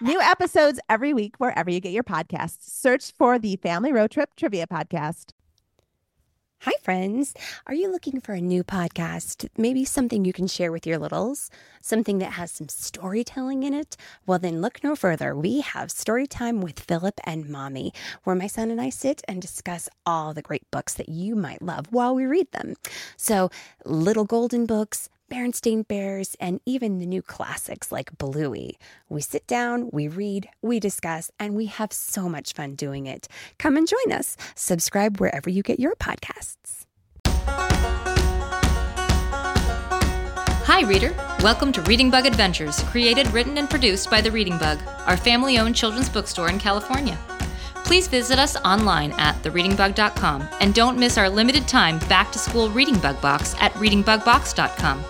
New episodes every week wherever you get your podcasts. Search for the Family Road Trip Trivia Podcast. Hi, friends. Are you looking for a new podcast? Maybe something you can share with your littles? Something that has some storytelling in it? Well, then look no further. We have Storytime with Philip and Mommy, where my son and I sit and discuss all the great books that you might love while we read them. So, little golden books, Berenstain Bears, and even the new classics like Bluey. We sit down, we read, we discuss, and we have so much fun doing it. Come and join us. Subscribe wherever you get your podcasts. Hi, reader. Welcome to Reading Bug Adventures, created, written, and produced by The Reading Bug, our family owned children's bookstore in California. Please visit us online at thereadingbug.com and don't miss our limited time back to school reading bug box at readingbugbox.com.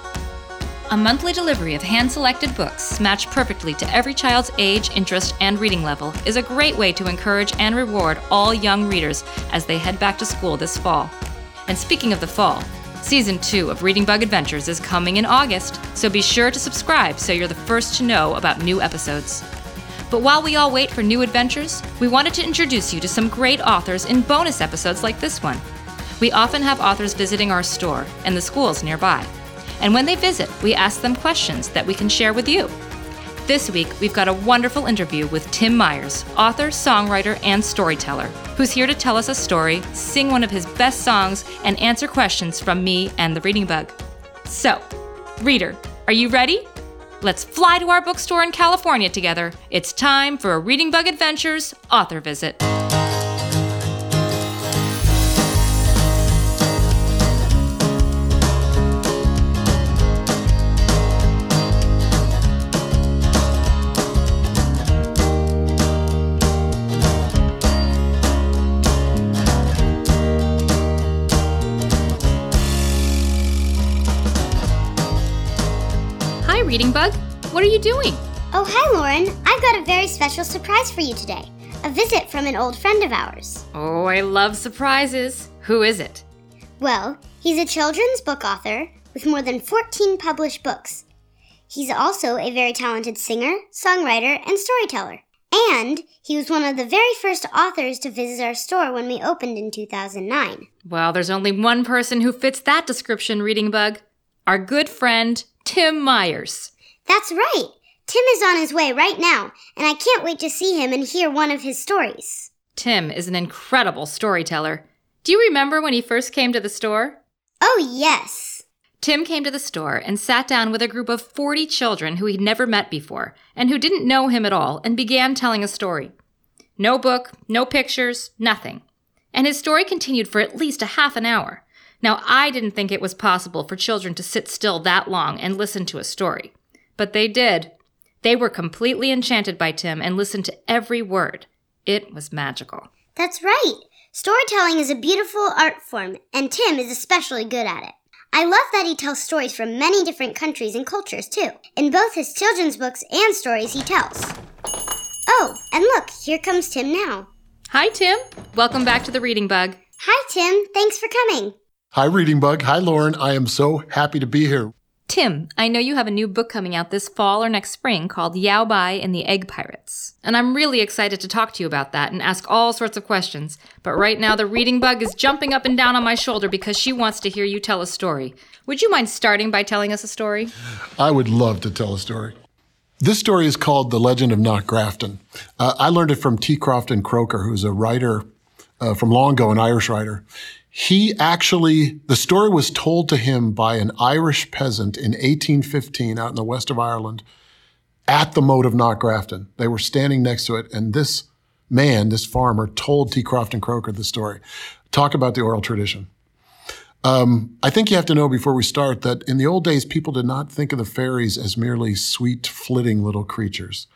A monthly delivery of hand selected books matched perfectly to every child's age, interest, and reading level is a great way to encourage and reward all young readers as they head back to school this fall. And speaking of the fall, Season 2 of Reading Bug Adventures is coming in August, so be sure to subscribe so you're the first to know about new episodes. But while we all wait for new adventures, we wanted to introduce you to some great authors in bonus episodes like this one. We often have authors visiting our store and the schools nearby. And when they visit, we ask them questions that we can share with you. This week, we've got a wonderful interview with Tim Myers, author, songwriter, and storyteller, who's here to tell us a story, sing one of his best songs, and answer questions from me and the Reading Bug. So, reader, are you ready? Let's fly to our bookstore in California together. It's time for a Reading Bug Adventures author visit. Reading Bug. What are you doing? Oh, hi, Lauren. I've got a very special surprise for you today a visit from an old friend of ours. Oh, I love surprises. Who is it? Well, he's a children's book author with more than 14 published books. He's also a very talented singer, songwriter, and storyteller. And he was one of the very first authors to visit our store when we opened in 2009. Well, there's only one person who fits that description, Reading Bug. Our good friend, Tim Myers. That's right. Tim is on his way right now, and I can't wait to see him and hear one of his stories. Tim is an incredible storyteller. Do you remember when he first came to the store? Oh, yes. Tim came to the store and sat down with a group of 40 children who he'd never met before and who didn't know him at all and began telling a story. No book, no pictures, nothing. And his story continued for at least a half an hour. Now, I didn't think it was possible for children to sit still that long and listen to a story. But they did. They were completely enchanted by Tim and listened to every word. It was magical. That's right. Storytelling is a beautiful art form, and Tim is especially good at it. I love that he tells stories from many different countries and cultures, too, in both his children's books and stories he tells. Oh, and look, here comes Tim now. Hi, Tim. Welcome back to the Reading Bug. Hi, Tim. Thanks for coming. Hi, Reading Bug. Hi, Lauren. I am so happy to be here. Tim, I know you have a new book coming out this fall or next spring called Yao Bai and the Egg Pirates. And I'm really excited to talk to you about that and ask all sorts of questions. But right now, the reading bug is jumping up and down on my shoulder because she wants to hear you tell a story. Would you mind starting by telling us a story? I would love to tell a story. This story is called The Legend of Knock Grafton. Uh, I learned it from T. Crofton Croker, who's a writer uh, from long ago, an Irish writer. He actually, the story was told to him by an Irish peasant in 1815 out in the west of Ireland at the moat of Knock Grafton. They were standing next to it, and this man, this farmer, told T. Crofton Croker the story. Talk about the oral tradition. Um, I think you have to know before we start that in the old days, people did not think of the fairies as merely sweet, flitting little creatures.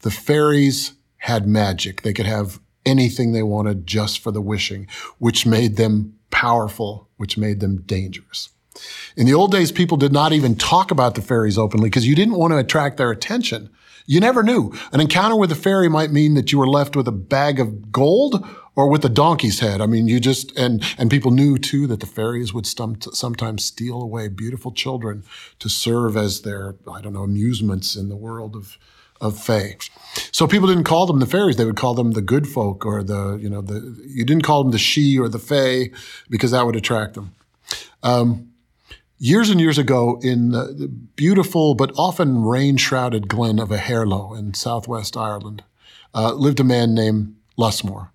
The fairies had magic. They could have anything they wanted just for the wishing, which made them powerful, which made them dangerous. In the old days, people did not even talk about the fairies openly because you didn't want to attract their attention. You never knew. An encounter with a fairy might mean that you were left with a bag of gold or with a donkey's head. I mean, you just, and, and people knew too that the fairies would sometimes steal away beautiful children to serve as their, I don't know, amusements in the world of, of Fae. So people didn't call them the fairies; they would call them the good folk, or the you know the you didn't call them the she or the Fae because that would attract them. Um, years and years ago, in the beautiful but often rain shrouded glen of Aherlow in southwest Ireland, uh, lived a man named Lusmore.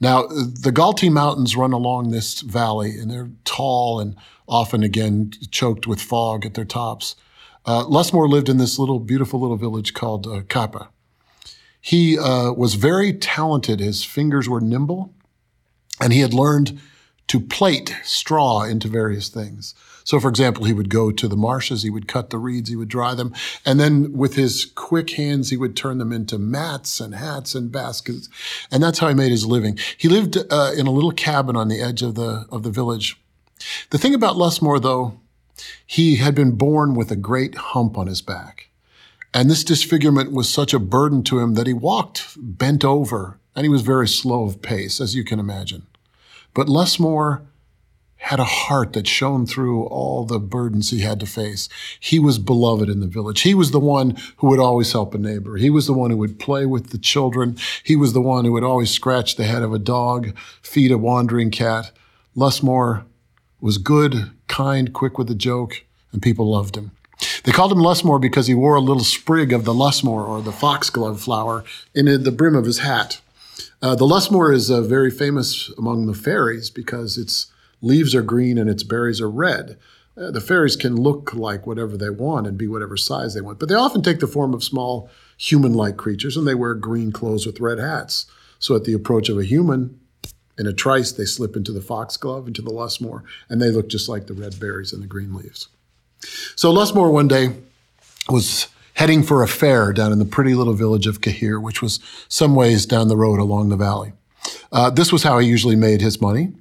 Now, the Galtee Mountains run along this valley, and they're tall and often again choked with fog at their tops. Uh, Lusmore lived in this little, beautiful little village called uh, Cappagh. He uh, was very talented. His fingers were nimble, and he had learned to plait straw into various things. So, for example, he would go to the marshes, he would cut the reeds, he would dry them, and then with his quick hands, he would turn them into mats and hats and baskets, and that's how he made his living. He lived uh, in a little cabin on the edge of the of the village. The thing about Lusmore, though, he had been born with a great hump on his back. And this disfigurement was such a burden to him that he walked bent over and he was very slow of pace, as you can imagine. But Lusmore had a heart that shone through all the burdens he had to face. He was beloved in the village. He was the one who would always help a neighbor. He was the one who would play with the children. He was the one who would always scratch the head of a dog, feed a wandering cat. Lusmore was good, kind, quick with a joke, and people loved him. They called him Lusmore because he wore a little sprig of the lusmore or the foxglove flower in the brim of his hat. Uh, the lusmore is uh, very famous among the fairies because its leaves are green and its berries are red. Uh, the fairies can look like whatever they want and be whatever size they want, but they often take the form of small human like creatures and they wear green clothes with red hats. So at the approach of a human, in a trice, they slip into the foxglove, into the lusmore, and they look just like the red berries and the green leaves. So Lusmore one day was heading for a fair down in the pretty little village of Cahir, which was some ways down the road along the valley. Uh, this was how he usually made his money.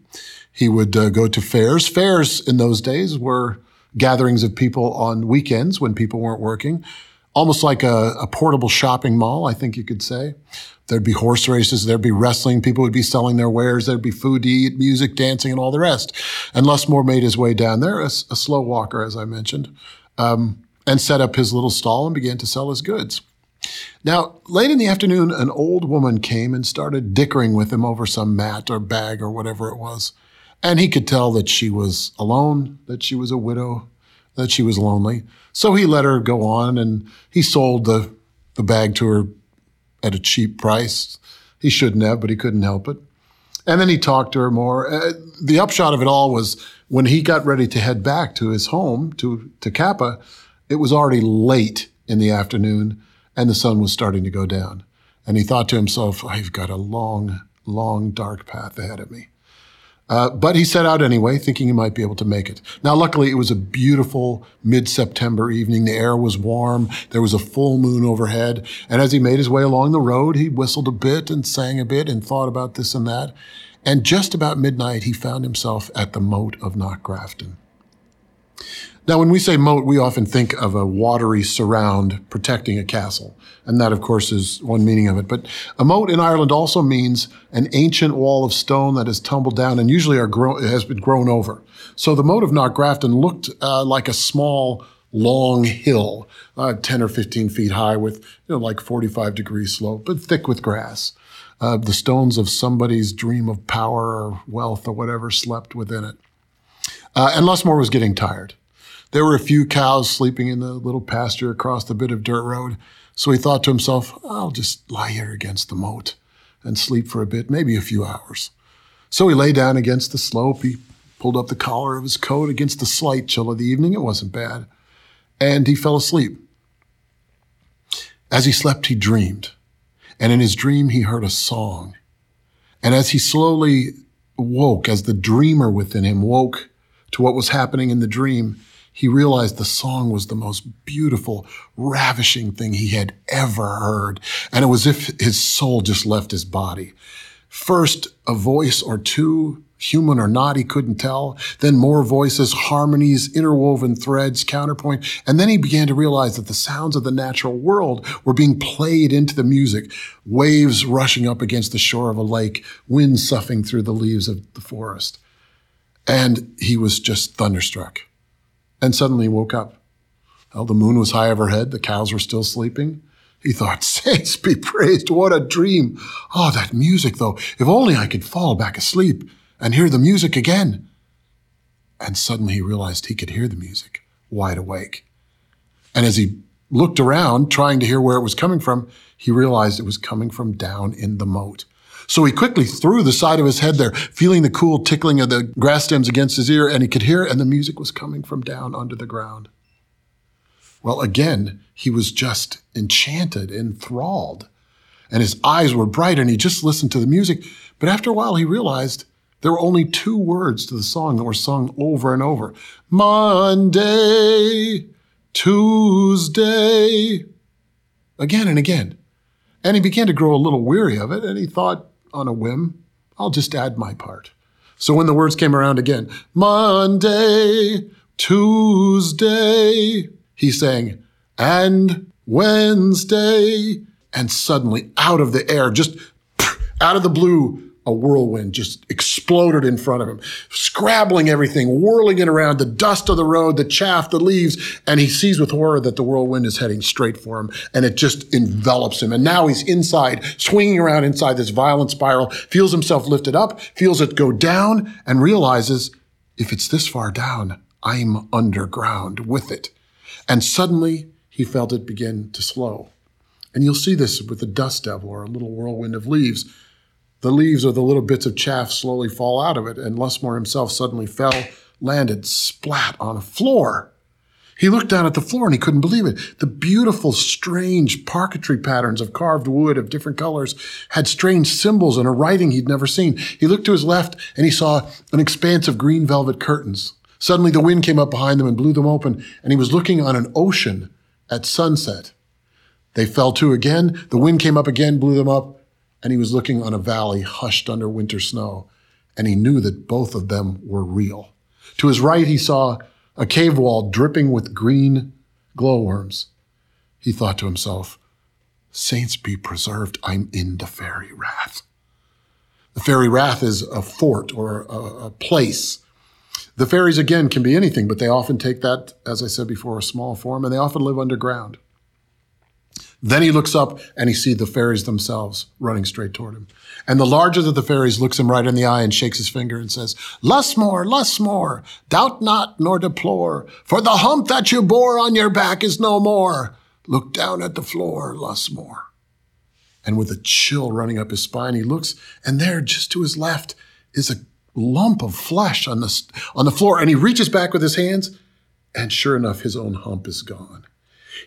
He would uh, go to fairs. Fairs in those days were gatherings of people on weekends when people weren't working, almost like a, a portable shopping mall, I think you could say. There'd be horse races, there'd be wrestling, people would be selling their wares, there'd be food to eat, music, dancing, and all the rest. And Lusmore made his way down there, a, a slow walker, as I mentioned, um, and set up his little stall and began to sell his goods. Now, late in the afternoon, an old woman came and started dickering with him over some mat or bag or whatever it was. And he could tell that she was alone, that she was a widow, that she was lonely. So he let her go on and he sold the, the bag to her at a cheap price. He shouldn't have, but he couldn't help it. And then he talked to her more. Uh, the upshot of it all was when he got ready to head back to his home, to, to Cappagh, it was already late in the afternoon and the sun was starting to go down. And he thought to himself, I've got a long, long, dark path ahead of me. Uh, but he set out anyway, thinking he might be able to make it. Now, luckily, it was a beautiful mid-September evening. The air was warm. There was a full moon overhead. And as he made his way along the road, he whistled a bit and sang a bit and thought about this and that. And just about midnight, he found himself at the moat of Knockgrafton. Now, when we say moat, we often think of a watery surround protecting a castle. And that, of course, is one meaning of it. But a moat in Ireland also means an ancient wall of stone that has tumbled down and usually has been grown over. So the moat of Knockgrafton looked uh, like a small, long hill, uh, 10 or 15 feet high with you know, like 45 degree slope, but thick with grass. Uh, the stones of somebody's dream of power or wealth or whatever slept within it. Uh, and Lusmore was getting tired. There were a few cows sleeping in the little pasture across the bit of dirt road, so he thought to himself, I'll just lie here against the moat and sleep for a bit, maybe a few hours. So he lay down against the slope. He pulled up the collar of his coat against the slight chill of the evening. It wasn't bad. And he fell asleep. As he slept, he dreamed. And in his dream, he heard a song. And as he slowly woke, as the dreamer within him woke to what was happening in the dream, he realized the song was the most beautiful, ravishing thing he had ever heard. And it was as if his soul just left his body. First, a voice or two, human or not, he couldn't tell. Then more voices, harmonies, interwoven threads, counterpoint. And then he began to realize that the sounds of the natural world were being played into the music. Waves rushing up against the shore of a lake, wind soughing through the leaves of the forest. And he was just thunderstruck. And suddenly he woke up. Well, the moon was high overhead. The cows were still sleeping. He thought, saints be praised, what a dream. Oh, that music, though. If only I could fall back asleep and hear the music again. And suddenly he realized he could hear the music, wide awake. And as he looked around, trying to hear where it was coming from, he realized it was coming from down in the moat. So he quickly threw the side of his head there, feeling the cool tickling of the grass stems against his ear, and he could hear, and the music was coming from down under the ground. Well, again, he was just enchanted, enthralled, and his eyes were bright, and he just listened to the music. But after a while, he realized there were only two words to the song that were sung over and over Monday, Tuesday, again and again. And he began to grow a little weary of it, and he thought on a whim, I'll just add my part. So when the words came around again, Monday, Tuesday, he sang, and Wednesday, and suddenly out of the air, just out of the blue, a whirlwind just exploded in front of him, scrabbling everything, whirling it around, the dust of the road, the chaff, the leaves, and he sees with horror that the whirlwind is heading straight for him, and it just envelops him. And now he's inside, swinging around inside this violent spiral, feels himself lifted up, feels it go down, and realizes if it's this far down, I'm underground with it. And suddenly he felt it begin to slow. And you'll see this with the dust devil or a little whirlwind of leaves the leaves or the little bits of chaff slowly fall out of it, and Lusmore himself suddenly fell, landed splat on a floor. He looked down at the floor and he couldn't believe it. The beautiful, strange parquetry patterns of carved wood of different colors had strange symbols and a writing he'd never seen. He looked to his left and he saw an expanse of green velvet curtains. Suddenly the wind came up behind them and blew them open, and he was looking on an ocean at sunset. They fell to again. The wind came up again, blew them up, and he was looking on a valley hushed under winter snow, and he knew that both of them were real. To his right, he saw a cave wall dripping with green glowworms. He thought to himself, Saints be preserved, I'm in the fairy rath. The fairy rath is a fort or a, a place. The fairies, again, can be anything, but they often take that, as I said before, a small form, and they often live underground. Then he looks up and he sees the fairies themselves running straight toward him. And the largest of the fairies looks him right in the eye and shakes his finger and says, Lusmore, Lusmore, doubt not nor deplore, for the hump that you bore on your back is no more. Look down at the floor, Lusmore. And with a chill running up his spine, he looks, and there, just to his left, is a lump of flesh on the, on the floor. And he reaches back with his hands, and sure enough, his own hump is gone.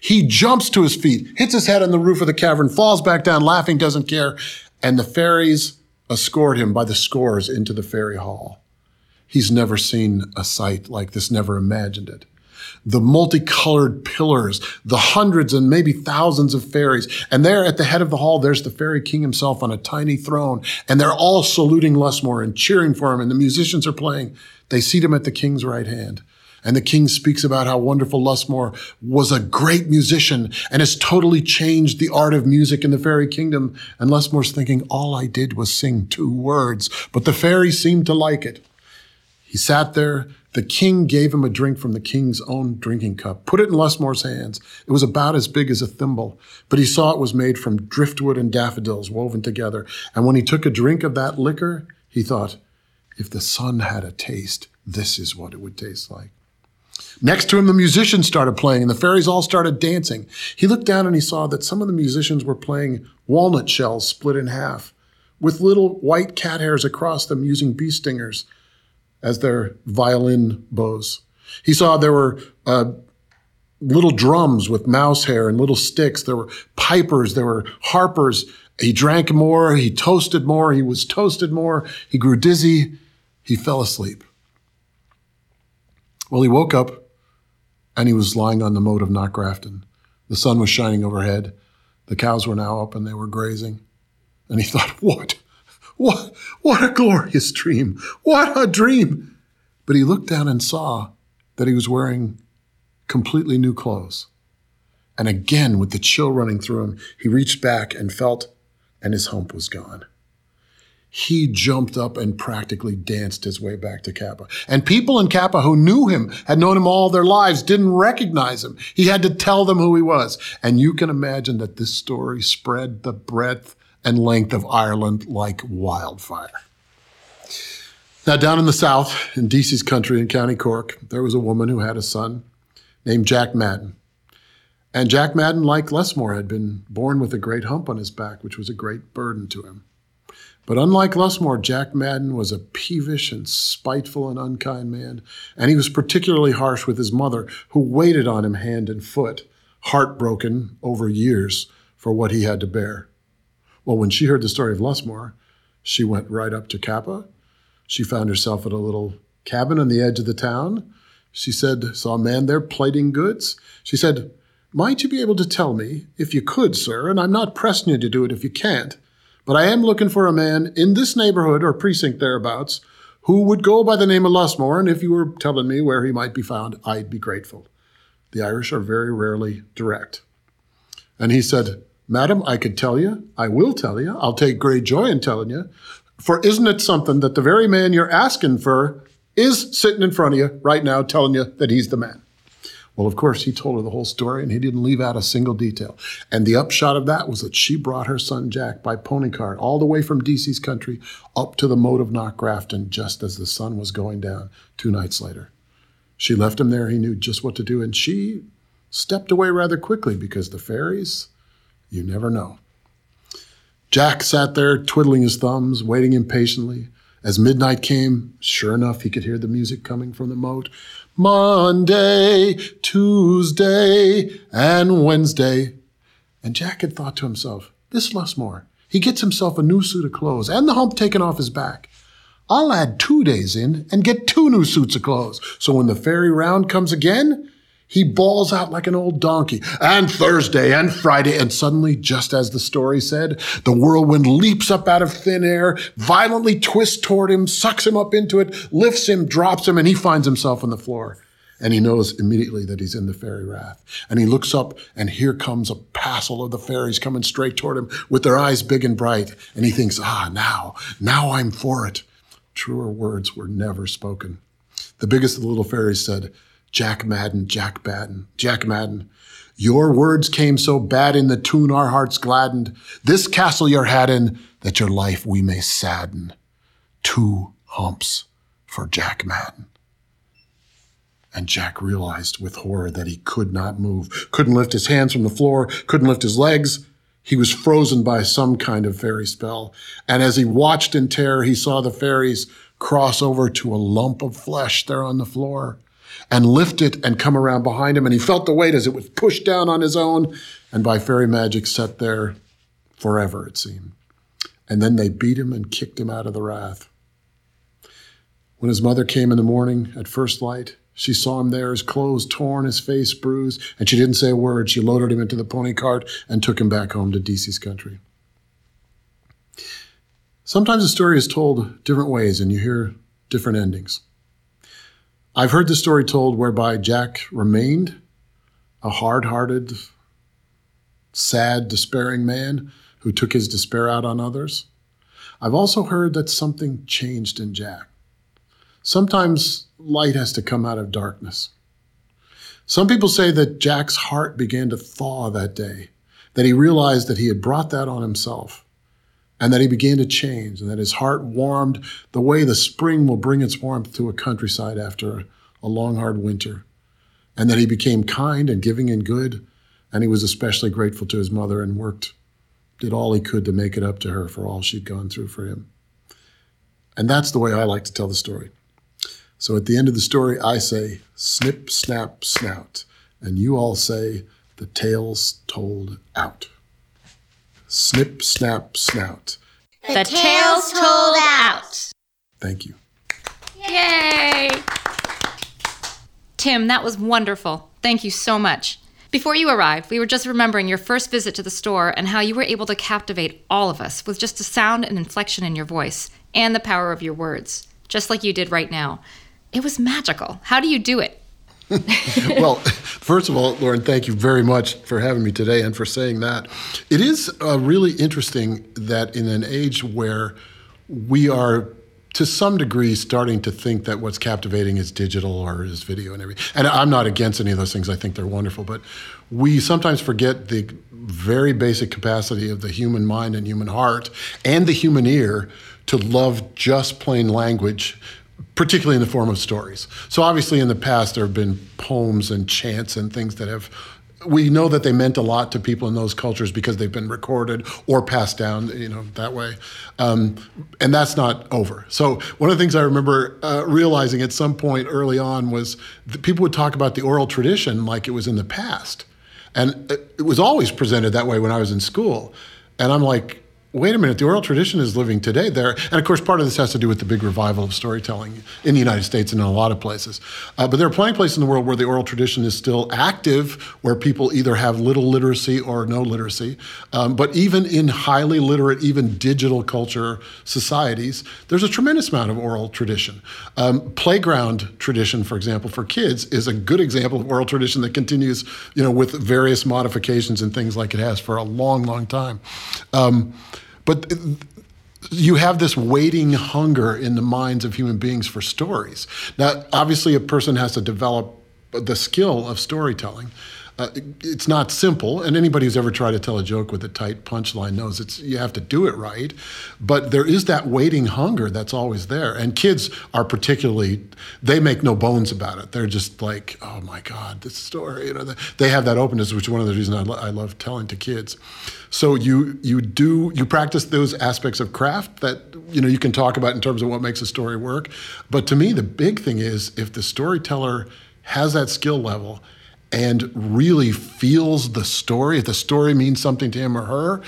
He jumps to his feet, hits his head on the roof of the cavern, falls back down, laughing, doesn't care. And the fairies escort him by the scores into the fairy hall. He's never seen a sight like this, never imagined it. The multicolored pillars, the hundreds and maybe thousands of fairies. And there at the head of the hall, there's the fairy king himself on a tiny throne. And they're all saluting Lusmore and cheering for him. And the musicians are playing. They seat him at the king's right hand. And the king speaks about how wonderful Lusmore was a great musician and has totally changed the art of music in the fairy kingdom. And Lusmore's thinking, all I did was sing two words, but the fairies seemed to like it. He sat there. The king gave him a drink from the king's own drinking cup, put it in Lusmore's hands. It was about as big as a thimble, but he saw it was made from driftwood and daffodils woven together. And when he took a drink of that liquor, he thought, if the sun had a taste, this is what it would taste like. Next to him, the musicians started playing and the fairies all started dancing. He looked down and he saw that some of the musicians were playing walnut shells split in half with little white cat hairs across them using bee stingers as their violin bows. He saw there were uh, little drums with mouse hair and little sticks. There were pipers. There were harpers. He drank more. He toasted more. He was toasted more. He grew dizzy. He fell asleep. Well, he woke up and he was lying on the moat of Knockgrafton. The sun was shining overhead. The cows were now up and they were grazing. And he thought, what? What, what a glorious dream! What a dream! But he looked down and saw that he was wearing completely new clothes. And again, with the chill running through him, he reached back and felt, and his hump was gone he jumped up and practically danced his way back to Cappagh. And people in Cappagh who knew him, had known him all their lives, didn't recognize him. He had to tell them who he was. And you can imagine that this story spread the breadth and length of Ireland like wildfire. Now, down in the south, in Decies country in County Cork, there was a woman who had a son named Jack Madden. And Jack Madden, like Lusmore, had been born with a great hump on his back, which was a great burden to him. But unlike Lusmore, Jack Madden was a peevish and spiteful and unkind man, and he was particularly harsh with his mother, who waited on him hand and foot, heartbroken over years for what he had to bear. Well, when she heard the story of Lusmore, she went right up to Cappagh. She found herself at a little cabin on the edge of the town. She said, Saw a man there plating goods. She said, Might you be able to tell me, if you could, sir, and I'm not pressing you to do it if you can't, but I am looking for a man in this neighborhood or precinct thereabouts who would go by the name of Lusmore, and if you were telling me where he might be found, I'd be grateful. The Irish are very rarely direct. And he said, Madam, I could tell you, I will tell you, I'll take great joy in telling you, for isn't it something that the very man you're asking for is sitting in front of you right now telling you that he's the man? Well, of course, he told her the whole story and he didn't leave out a single detail. And the upshot of that was that she brought her son Jack by pony cart all the way from Decies country up to the moat of Knockgrafton just as the sun was going down two nights later. She left him there. He knew just what to do. And she stepped away rather quickly because the fairies, you never know. Jack sat there twiddling his thumbs, waiting impatiently. As midnight came, sure enough, he could hear the music coming from the moat. Monday, Tuesday, and Wednesday. And Jack had thought to himself, this Lusmore, he gets himself a new suit of clothes and the hump taken off his back. I'll add two days in and get two new suits of clothes. So when the fairy round comes again, he bawls out like an old donkey. And Thursday and Friday. And suddenly, just as the story said, the whirlwind leaps up out of thin air, violently twists toward him, sucks him up into it, lifts him, drops him, and he finds himself on the floor. And he knows immediately that he's in the fairy rath. And he looks up, and here comes a passel of the fairies coming straight toward him with their eyes big and bright. And he thinks, ah, now, now I'm for it. Truer words were never spoken. The biggest of the little fairies said, Jack Madden, Jack Madden, Jack Madden. Your words came so bad in the tune our hearts gladdened. This castle you're had in, that your life we may sadden. Two humps for Jack Madden. And Jack realized with horror that he could not move, couldn't lift his hands from the floor, couldn't lift his legs. He was frozen by some kind of fairy spell. And as he watched in terror, he saw the fairies cross over to a lump of flesh there on the floor and lift it and come around behind him. And he felt the weight as it was pushed down on his own and by fairy magic sat there forever, it seemed. And then they beat him and kicked him out of the rath. When his mother came in the morning at first light, she saw him there, his clothes torn, his face bruised, and she didn't say a word. She loaded him into the pony cart and took him back home to Decies country. Sometimes a story is told different ways and you hear different endings. I've heard the story told whereby Jack remained a hard hearted, sad, despairing man who took his despair out on others. I've also heard that something changed in Jack. Sometimes light has to come out of darkness. Some people say that Jack's heart began to thaw that day, that he realized that he had brought that on himself and that he began to change, and that his heart warmed the way the spring will bring its warmth to a countryside after a long, hard winter, and that he became kind and giving and good, and he was especially grateful to his mother and worked, did all he could to make it up to her for all she'd gone through for him. And that's the way I like to tell the story. So at the end of the story, I say, snip, snap, snout. And you all say, the tale's told out. Snip, snap, snout. The tale's told out. Thank you. Yay! Tim, that was wonderful. Thank you so much. Before you arrived, we were just remembering your first visit to the store and how you were able to captivate all of us with just a sound and inflection in your voice and the power of your words, just like you did right now. It was magical. How do you do it? well, first of all, Lauren, thank you very much for having me today and for saying that. It is uh, really interesting that in an age where we are to some degree starting to think that what's captivating is digital or is video and everything. And I'm not against any of those things. I think they're wonderful, but we sometimes forget the very basic capacity of the human mind and human heart and the human ear to love just plain language particularly in the form of stories. So obviously in the past there have been poems and chants and things that have we know that they meant a lot to people in those cultures because they've been recorded or passed down, you know, that way. Um, and that's not over. So one of the things I remember uh, realizing at some point early on was that people would talk about the oral tradition like it was in the past. And it was always presented that way when I was in school. And I'm like, wait a minute, the oral tradition is living today there. And of course, part of this has to do with the big revival of storytelling in the United States and in a lot of places. Uh, but there are plenty of places in the world where the oral tradition is still active, where people either have little literacy or no literacy. Um, but even in highly literate, even digital culture societies, there's a tremendous amount of oral tradition. Um, playground tradition, for example, for kids is a good example of oral tradition that continues, you know, with various modifications and things like it has for a long, long time. Um, but you have this waiting hunger in the minds of human beings for stories. Now, obviously, a person has to develop the skill of storytelling. Uh, it's not simple, and anybody who's ever tried to tell a joke with a tight punchline knows it's you have to do it right. But there is that waiting hunger that's always there, and kids are particularly they make no bones about it. They're just like, oh my God, this story. You know, they have that openness, which is one of the reasons I, lo- I love telling to kids. So you you do you practice those aspects of craft that you know you can talk about in terms of what makes a story work. But to me, the big thing is if the storyteller has that skill level and really feels the story, if the story means something to him or her,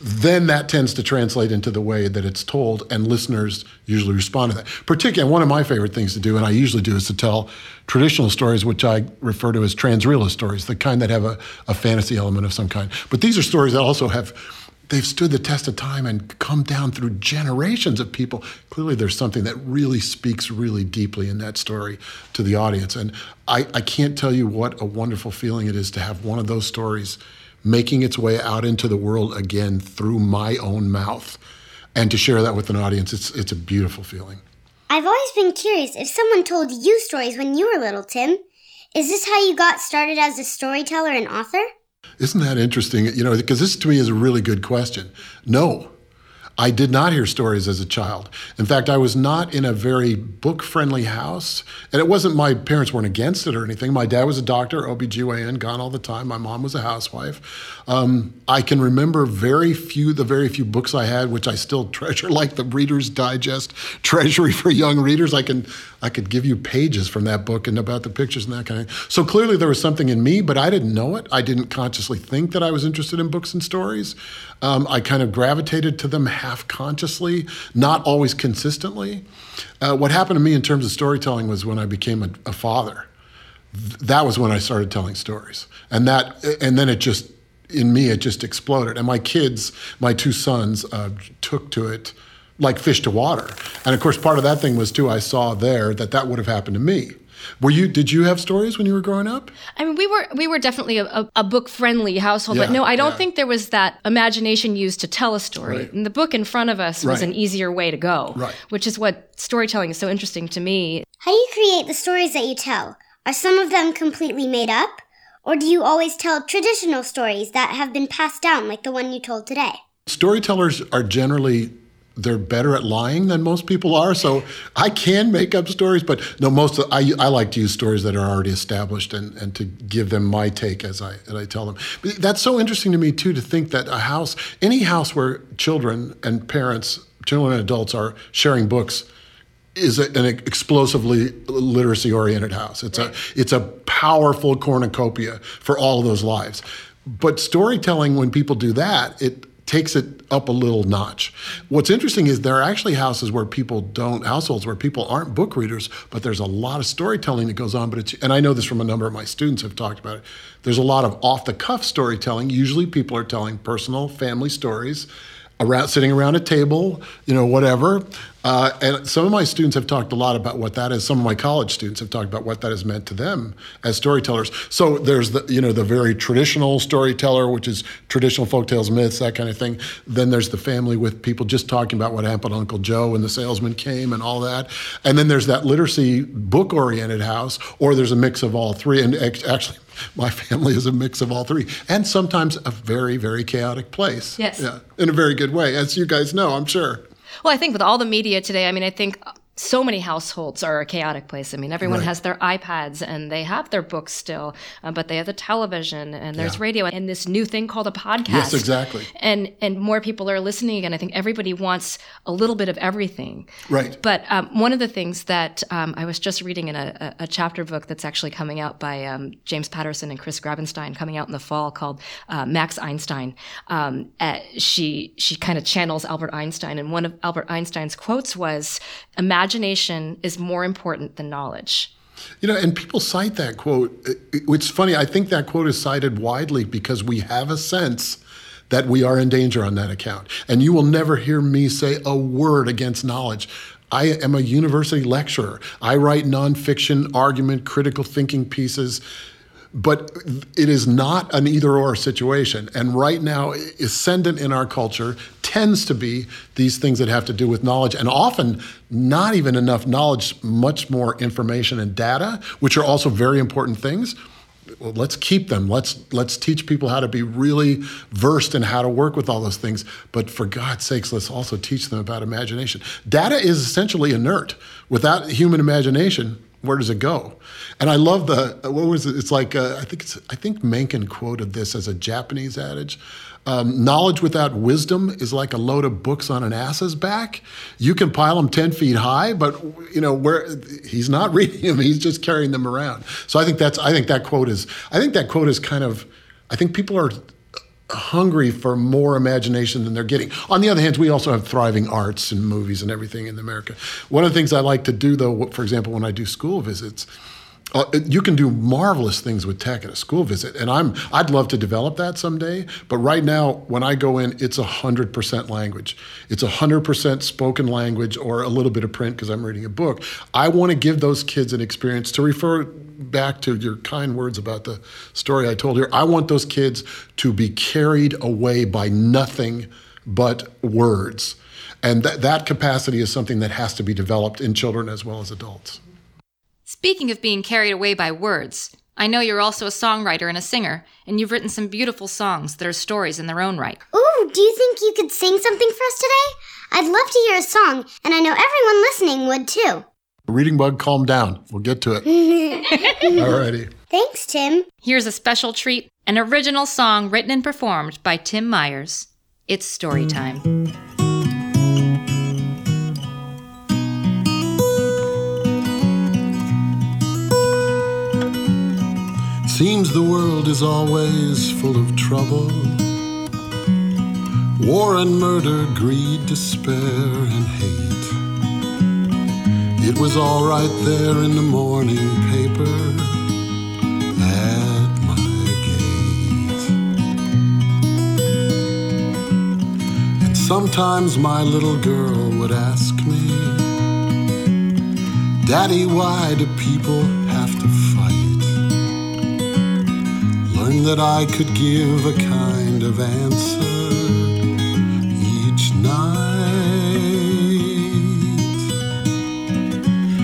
then that tends to translate into the way that it's told, and listeners usually respond to that. Particularly, one of my favorite things to do, and I usually do, is to tell traditional stories, which I refer to as transrealist stories, the kind that have a, a fantasy element of some kind. But these are stories that also have they've stood the test of time and come down through generations of people. Clearly, there's something that really speaks really deeply in that story to the audience. And I, I can't tell you what a wonderful feeling it is to have one of those stories making its way out into the world again through my own mouth and to share that with an audience. It's, it's a beautiful feeling. I've always been curious if someone told you stories when you were little, Tim. Is this how you got started as a storyteller and author? Isn't that interesting? You know, because this to me is a really good question. No, I did not hear stories as a child. In fact, I was not in a very book friendly house. And it wasn't my parents weren't against it or anything. My dad was a doctor, OBGYN, gone all the time. My mom was a housewife. Um, I can remember very few, the very few books I had, which I still treasure, like the Reader's Digest Treasury for Young Readers. I can I could give you pages from that book and about the pictures and that kind of thing. So clearly there was something in me, but I didn't know it. I didn't consciously think that I was interested in books and stories. Um, I kind of gravitated to them half consciously, not always consistently. Uh, what happened to me in terms of storytelling was when I became a, a father. that was when I started telling stories, and that, and then it just in me it just exploded. And my kids, my two sons, uh, took to it like fish to water. And of course, part of that thing was too. I saw there that that would have happened to me. Were you? Did you have stories when you were growing up? I mean, we were we were definitely a, a, a book friendly household, Yeah, but no, I don't yeah. think there was that imagination used to tell a story. Right. And the book in front of us was Right. an easier way to go, Right. which is what storytelling is so interesting to me. How do you create the stories that you tell? Are some of them completely made up? Or do you always tell traditional stories that have been passed down, like the one you told today? Storytellers are generally they're better at lying than most people are. So I can make up stories, but no, most of, I, I like to use stories that are already established and, and to give them my take as I as I tell them. But that's so interesting to me too to think that a house, any house where children and parents, children and adults are sharing books, is a, an explosively literacy oriented house. It's a it's a powerful cornucopia for all of those lives. But storytelling, when people do that, it takes it up a little notch. What's interesting is there are actually houses where people don't, households where people aren't book readers, but there's a lot of storytelling that goes on. But it's, and I know this from a number of my students have talked about it. There's a lot of off the cuff storytelling. Usually people are telling personal family stories around sitting around a table, you know, whatever. Uh, and some of my students have talked a lot about what that is. Some of my college students have talked about what that has meant to them as storytellers. So there's the, you know, the very traditional storyteller, which is traditional folktales, myths, that kind of thing. Then there's the family with people just talking about what happened to Uncle Joe and the salesman came and all that. And then there's that literacy book-oriented house, or there's a mix of all three. And actually, my family is a mix of all three, and sometimes a very, very chaotic place. Yes. Yeah, in a very good way, as you guys know, I'm sure. Well, I think with all the media today, I mean, I think so many households are a chaotic place. I mean, everyone Right. has their iPads and they have their books still, uh, but they have the television and there's Yeah. radio and this new thing called a podcast. Yes, exactly. And and more people are listening again. I think everybody wants a little bit of everything. Right. But um, one of the things that um, I was just reading in a, a, chapter book that's actually coming out by um, James Patterson and Chris Grabenstein, coming out in the fall, called uh, Max Einstein. Um, uh, she she kind of channels Albert Einstein, and one of Albert Einstein's quotes was, "Imagination is more important than knowledge." You know, and people cite that quote. It- it- It's funny. I think that quote is cited widely because we have a sense that we are in danger on that account. And you will never hear me say a word against knowledge. I am a university lecturer. I write nonfiction, argument, critical thinking pieces. But it is not an either or situation. And right now, ascendant in our culture tends to be these things that have to do with knowledge, and often not even enough knowledge, much more information and data, which are also very important things. Well, let's keep them. Let's let's teach people how to be really versed in how to work with all those things. But for God's sakes, let's also teach them about imagination. Data is essentially inert. Without human imagination, where does it go? And I love the what was it? It's like uh, I think it's I think Mencken quoted this as a Japanese adage. Um, knowledge without wisdom is like a load of books on an ass's back. You can pile them ten feet high, but you know where he's not reading them; he's just carrying them around. So I think that's I think that quote is I think that quote is kind of I think people are hungry for more imagination than they're getting. On the other hand, we also have thriving arts and movies and everything in America. One of the things I like to do, though, for example, when I do school visits, uh, you can do marvelous things with tech at a school visit, and I'm I'd love to develop that someday. But right now, when I go in, it's hundred percent language. It's hundred percent spoken language or a little bit of print because I'm reading a book. I want to give those kids an experience to refer back to your kind words about the story I told here. I want those kids to be carried away by nothing but words. And that, that capacity is something that has to be developed in children as well as adults. Speaking of being carried away by words, I know you're also a songwriter and a singer, and you've written some beautiful songs that are stories in their own right. Ooh, do you think you could sing something for us today? I'd love to hear a song, and I know everyone listening would too. Reading bug, calm down. We'll get to it. Alrighty. Thanks, Tim. Here's a special treat an original song written and performed by Tim Myers. It's story time. Seems the world is always full of trouble. War and murder, greed, despair, and hate. It was all right there in the morning paper at my gate. And sometimes my little girl would ask me, Daddy, why do people have to Learned that I could give a kind of answer each night.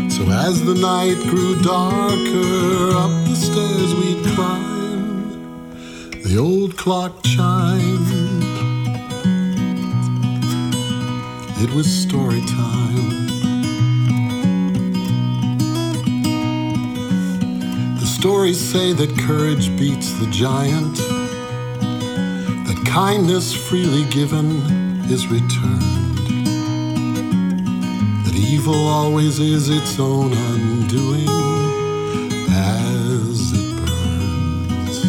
So as the night grew darker, up the stairs we'd climb. The old clock chimed. It was story time. Stories say that courage beats the giant, that kindness freely given is returned, that evil always is its own undoing as it burns.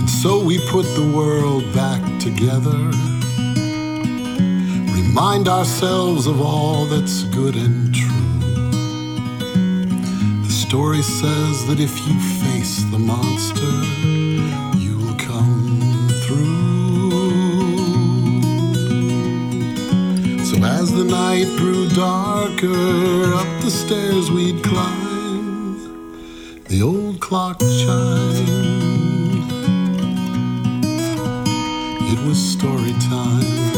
And So we put the world back together. Remind ourselves of all that's good and story says that if you face the monster, you'll come through. So as the night grew darker, up the stairs we'd climb. The old clock chimed. It was story time.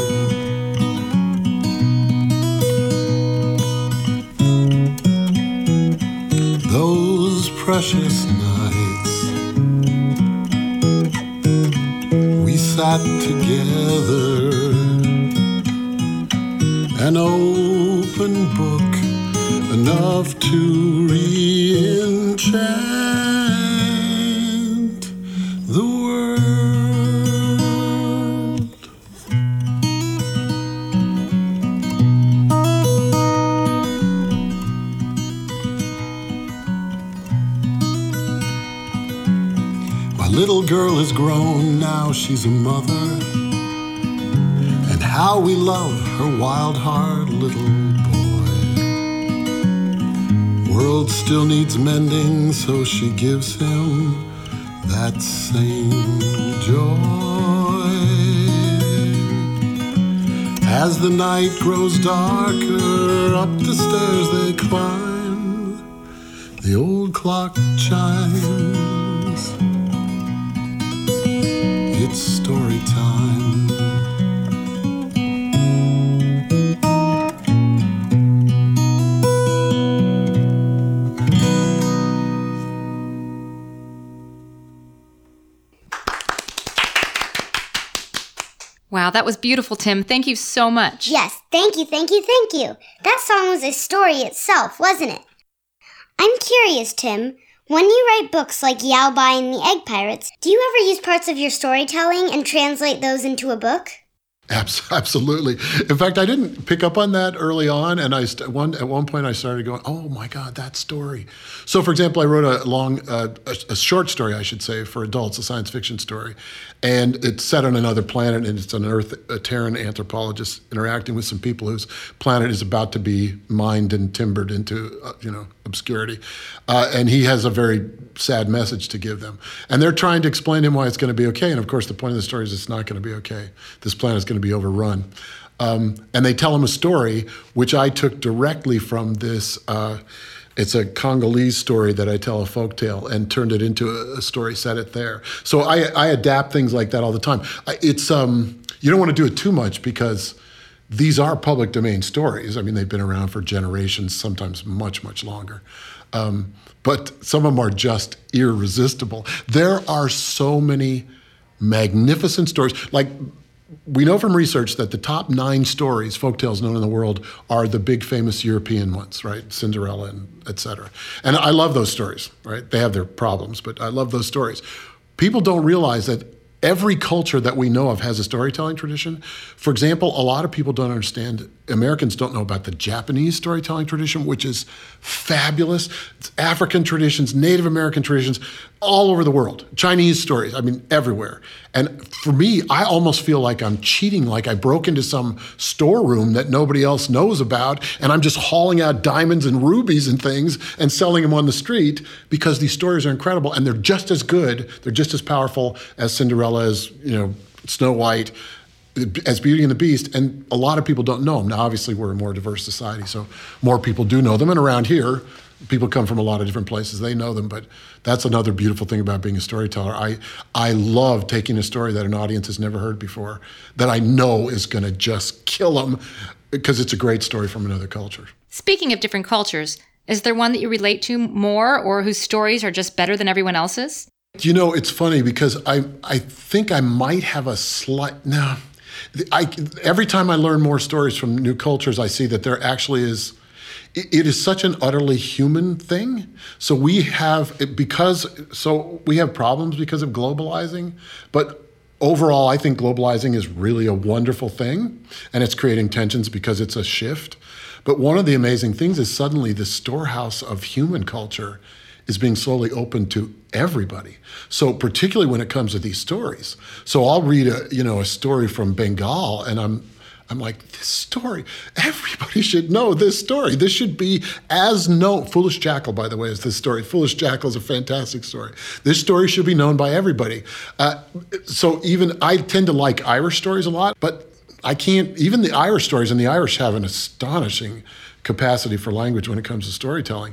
Those precious nights. We sat together, an open book enough to re-enchant has grown, now she's a mother. And how we love her wild heart, little boy. World still needs mending, so she gives him that same joy. As the night grows darker, up the stairs they climb. The old clock chimes. It's story time. Wow, that was beautiful, Tim. Thank you so much. Yes, thank you, thank you, thank you. That song was a story itself, wasn't it? I'm curious, Tim. When you write books like Yao Bai and the Egg Pirates, do you ever use parts of your storytelling and translate those into a book? Absolutely. In fact, I didn't pick up on that early on, and I st- one at one point I started going, "Oh my God, that story!" So, for example, I wrote a long, uh, a, a short story, I should say, for adults, a science fiction story, and it's set on another planet, and it's an Earth, a Terran anthropologist interacting with some people whose planet is about to be mined and timbered into, uh, you know, obscurity, uh, and he has a very sad message to give them, and they're trying to explain to him why it's going to be okay, and of course, the point of the story is it's not going to be okay. This planet is going to be overrun. Um, and they tell him a story, which I took directly from this. Uh, it's a Congolese story that I tell a folk tale and turned it into a, a story, set it there. So I, I adapt things like that all the time. It's um, you don't want to do it too much because these are public domain stories. I mean, they've been around for generations, sometimes much, much longer. Um, but some of them are just irresistible. There are so many magnificent stories. Like we know from research that the top nine stories, folktales known in the world, are the big famous European ones, right? Cinderella and et cetera. And I love those stories, right? They have their problems, but I love those stories. People don't realize that every culture that we know of has a storytelling tradition. For example, a lot of people don't understand, Americans don't know about the Japanese storytelling tradition, which is fabulous. It's African traditions, Native American traditions, all over the world. Chinese stories, I mean, everywhere. And for me, I almost feel like I'm cheating, like I broke into some storeroom that nobody else knows about, and I'm just hauling out diamonds and rubies and things and selling them on the street because these stories are incredible and they're just as good, they're just as powerful as Cinderella, as, you know, Snow White, as Beauty and the Beast, and a lot of people don't know them. Now, obviously, we're a more diverse society, so more people do know them. And around here, people come from a lot of different places; they know them. But that's another beautiful thing about being a storyteller. I I love taking a story that an audience has never heard before, that I know is going to just kill them, because it's a great story from another culture. Speaking of different cultures, is there one that you relate to more or whose stories are just better than everyone else's? You know, it's funny because I I think I might have a slight no. I, every time I learn more stories from new cultures, I see that there actually is. It, is such an utterly human thing. So we have because so we have problems because of globalizing, but overall, I think globalizing is really a wonderful thing, and it's creating tensions because it's a shift. But one of the amazing things is suddenly the storehouse of human culture is being slowly opened to everybody. So particularly when it comes to these stories. So I'll read a you know a story from Bengal and I'm I'm like, this story, everybody should know this story. This should be as known. Foolish Jackal, by the way, is this story. Foolish Jackal is a fantastic story. This story should be known by everybody. Uh, so even I tend to like Irish stories a lot, but I can't, even the Irish stories, and the Irish have an astonishing capacity for language when it comes to storytelling.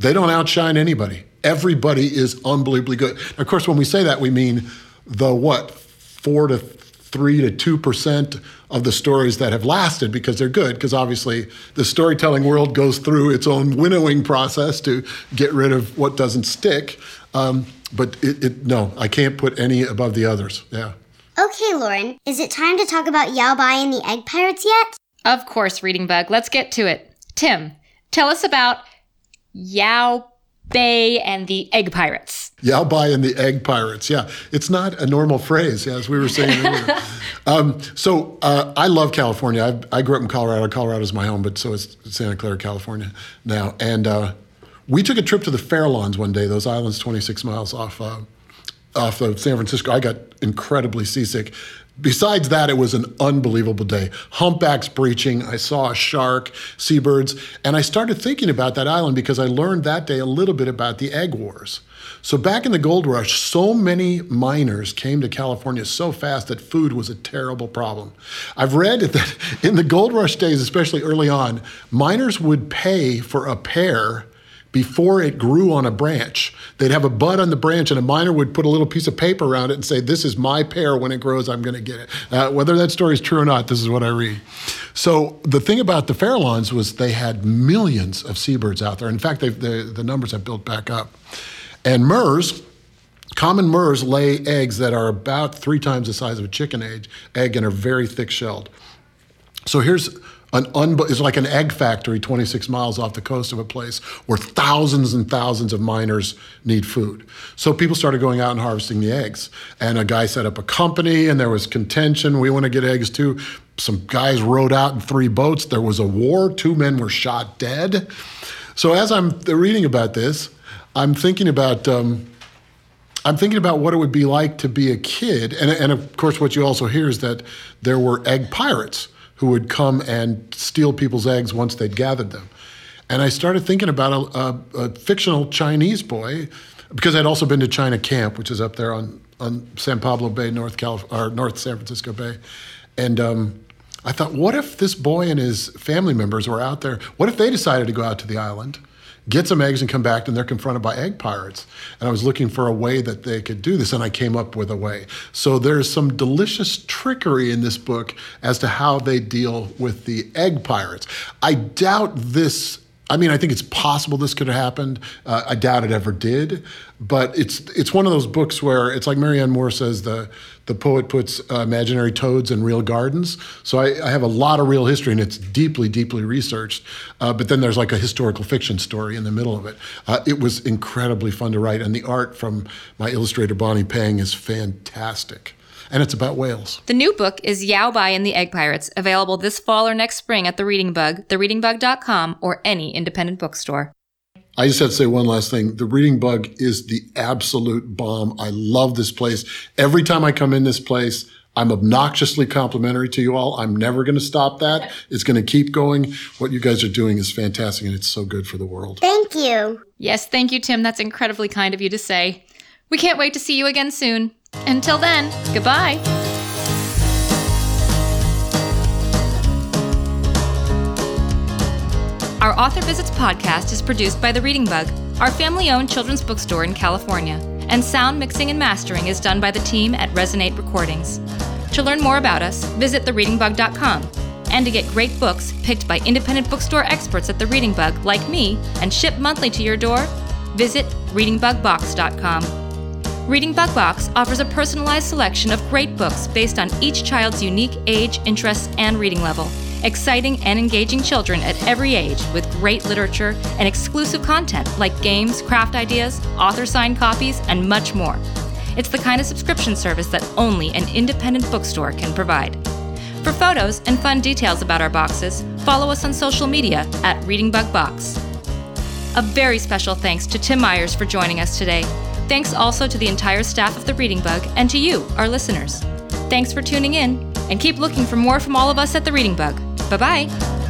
They don't outshine anybody. Everybody is unbelievably good. Of course, when we say that, we mean the what, four to three to two percent of the stories that have lasted because they're good. Because obviously, the storytelling world goes through its own winnowing process to get rid of what doesn't stick. Um, but it, it, no, I can't put any above the others. Yeah. Okay, Lauren, is it time to talk about Yao Bai and the Egg Pirates yet? Of course, Reading Bug. Let's get to it. Tim, tell us about Yao Bai and the Egg Pirates. Yao Bai and the Egg Pirates. Yeah, it's not a normal phrase, as we were saying earlier. um, so uh, I love California. I, I, grew up in Colorado. Colorado is my home, but so is Santa Clara, California now. And uh, we took a trip to the Farallones one day, those islands 26 miles off. Uh, off of San Francisco, I got incredibly seasick. Besides that, it was an unbelievable day. Humpbacks breaching, I saw a shark, seabirds, and I started thinking about that island because I learned that day a little bit about the egg wars. So back in the gold rush, so many miners came to California so fast that food was a terrible problem. I've read that in the gold rush days, especially early on, miners would pay for a pear before it grew on a branch. They'd have a bud on the branch, and a miner would put a little piece of paper around it and say, This is my pear. When it grows, I'm going to get it. Uh, whether that story is true or not, this is what I read. So the thing about the Farallones was they had millions of seabirds out there. In fact, the, the numbers have built back up. And murres, common murres, lay eggs that are about three times the size of a chicken egg, egg and are very thick shelled. So here's an it's like an egg factory 26 miles off the coast of a place where thousands and thousands of miners need food. So people started going out and harvesting the eggs. And a guy set up a company and there was contention. We want to get eggs too. Some guys rowed out in three boats. There was a war. Two men were shot dead. So as I'm reading about this, I'm thinking about um, I'm thinking about what it would be like to be a kid, and, and of course, what you also hear is that there were egg pirates who would come and steal people's eggs once they'd gathered them. And I started thinking about a, a, a fictional Chinese boy, because I'd also been to China Camp, which is up there on, on San Pablo Bay, North Calif- or North San Francisco Bay, and um, I thought, what if this boy and his family members were out there? What if they decided to go out to the island? Get some eggs and come back, and they're confronted by egg pirates. And I was looking for a way that they could do this, and I came up with a way. So there's some delicious trickery in this book as to how they deal with the egg pirates. I doubt this I mean, I think it's possible this could have happened. Uh, I doubt it ever did, but it's it's one of those books where it's like Marianne Moore says the the poet puts uh, imaginary toads in real gardens. So I, I, have a lot of real history, and it's deeply, deeply researched. Uh, but then there's like a historical fiction story in the middle of it. Uh, it was incredibly fun to write, and the art from my illustrator Bonnie Pang is fantastic and it's about whales. The new book is Yao Bai and the Egg Pirates, available this fall or next spring at The Reading Bug, thereadingbug.com, or any independent bookstore. I just have to say one last thing. The Reading Bug is the absolute bomb. I love this place. Every time I come in this place, I'm obnoxiously complimentary to you all. I'm never going to stop that. It's going to keep going. What you guys are doing is fantastic and it's so good for the world. Thank you. Yes, thank you, Tim. That's incredibly kind of you to say. We can't wait to see you again soon. Until then, goodbye. Our Author Visits podcast is produced by The Reading Bug, our family owned children's bookstore in California, and sound mixing and mastering is done by the team at Resonate Recordings. To learn more about us, visit thereadingbug.com. And to get great books picked by independent bookstore experts at The Reading Bug, like me, and shipped monthly to your door, visit readingbugbox.com. Reading Bug Box offers a personalized selection of great books based on each child's unique age, interests, and reading level. Exciting and engaging children at every age with great literature and exclusive content like games, craft ideas, author signed copies, and much more. It's the kind of subscription service that only an independent bookstore can provide. For photos and fun details about our boxes, follow us on social media at Reading Bug Box. A very special thanks to Tim Myers for joining us today. Thanks also to the entire staff of The Reading Bug and to you, our listeners. Thanks for tuning in, and keep looking for more from all of us at The Reading Bug. Bye bye.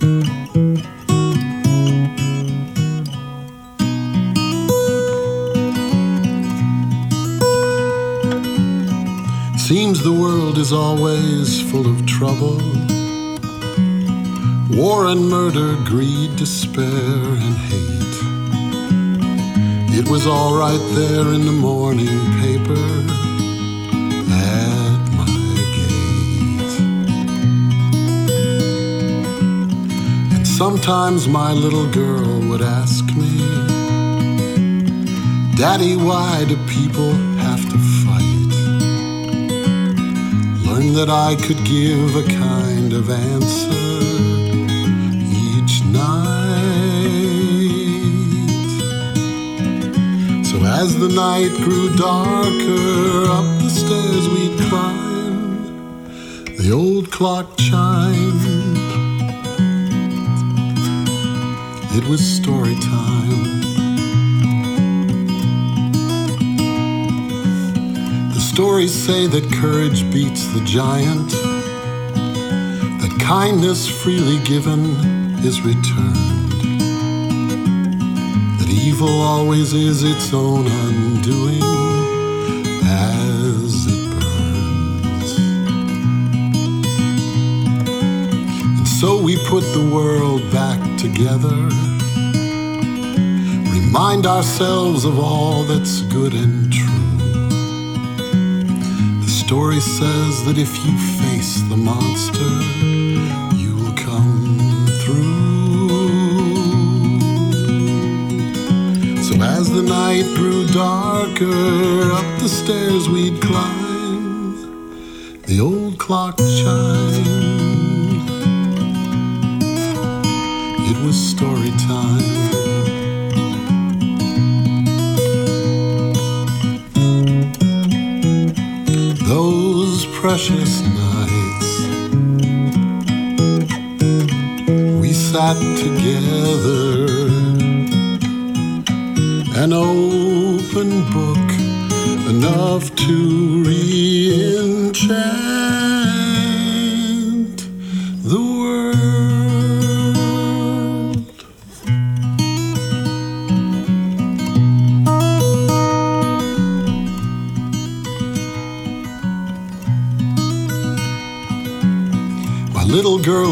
Seems the world is always full of trouble. War and murder, greed, despair, and hate. It was all right there in the morning paper sometimes my little girl would ask me, Daddy, why do people have to fight? learned that I could give a kind of answer each night. So as the night grew darker, up the stairs we'd climb, the old clock chimed. It was story time. The stories say that courage beats the giant, that kindness freely given is returned, that evil always is its own undoing as it burns. And so we put the world back together, remind ourselves of all that's good and true The story says that if you face the monster, you'll come through. So as the night grew darker, up the stairs we'd climb. The old clock chimed. Was story time. Those precious nights we sat together, an open book enough to re enchant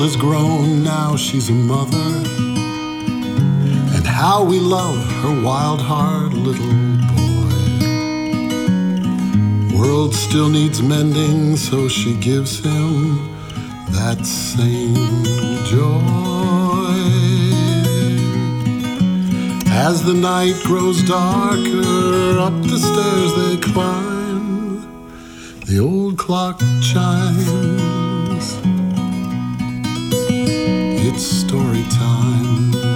has grown, now she's a mother. And how we love her wild heart, little boy. World still needs mending, so she gives him that same joy. As the night grows darker, up the stairs they climb. The old clock chimes time.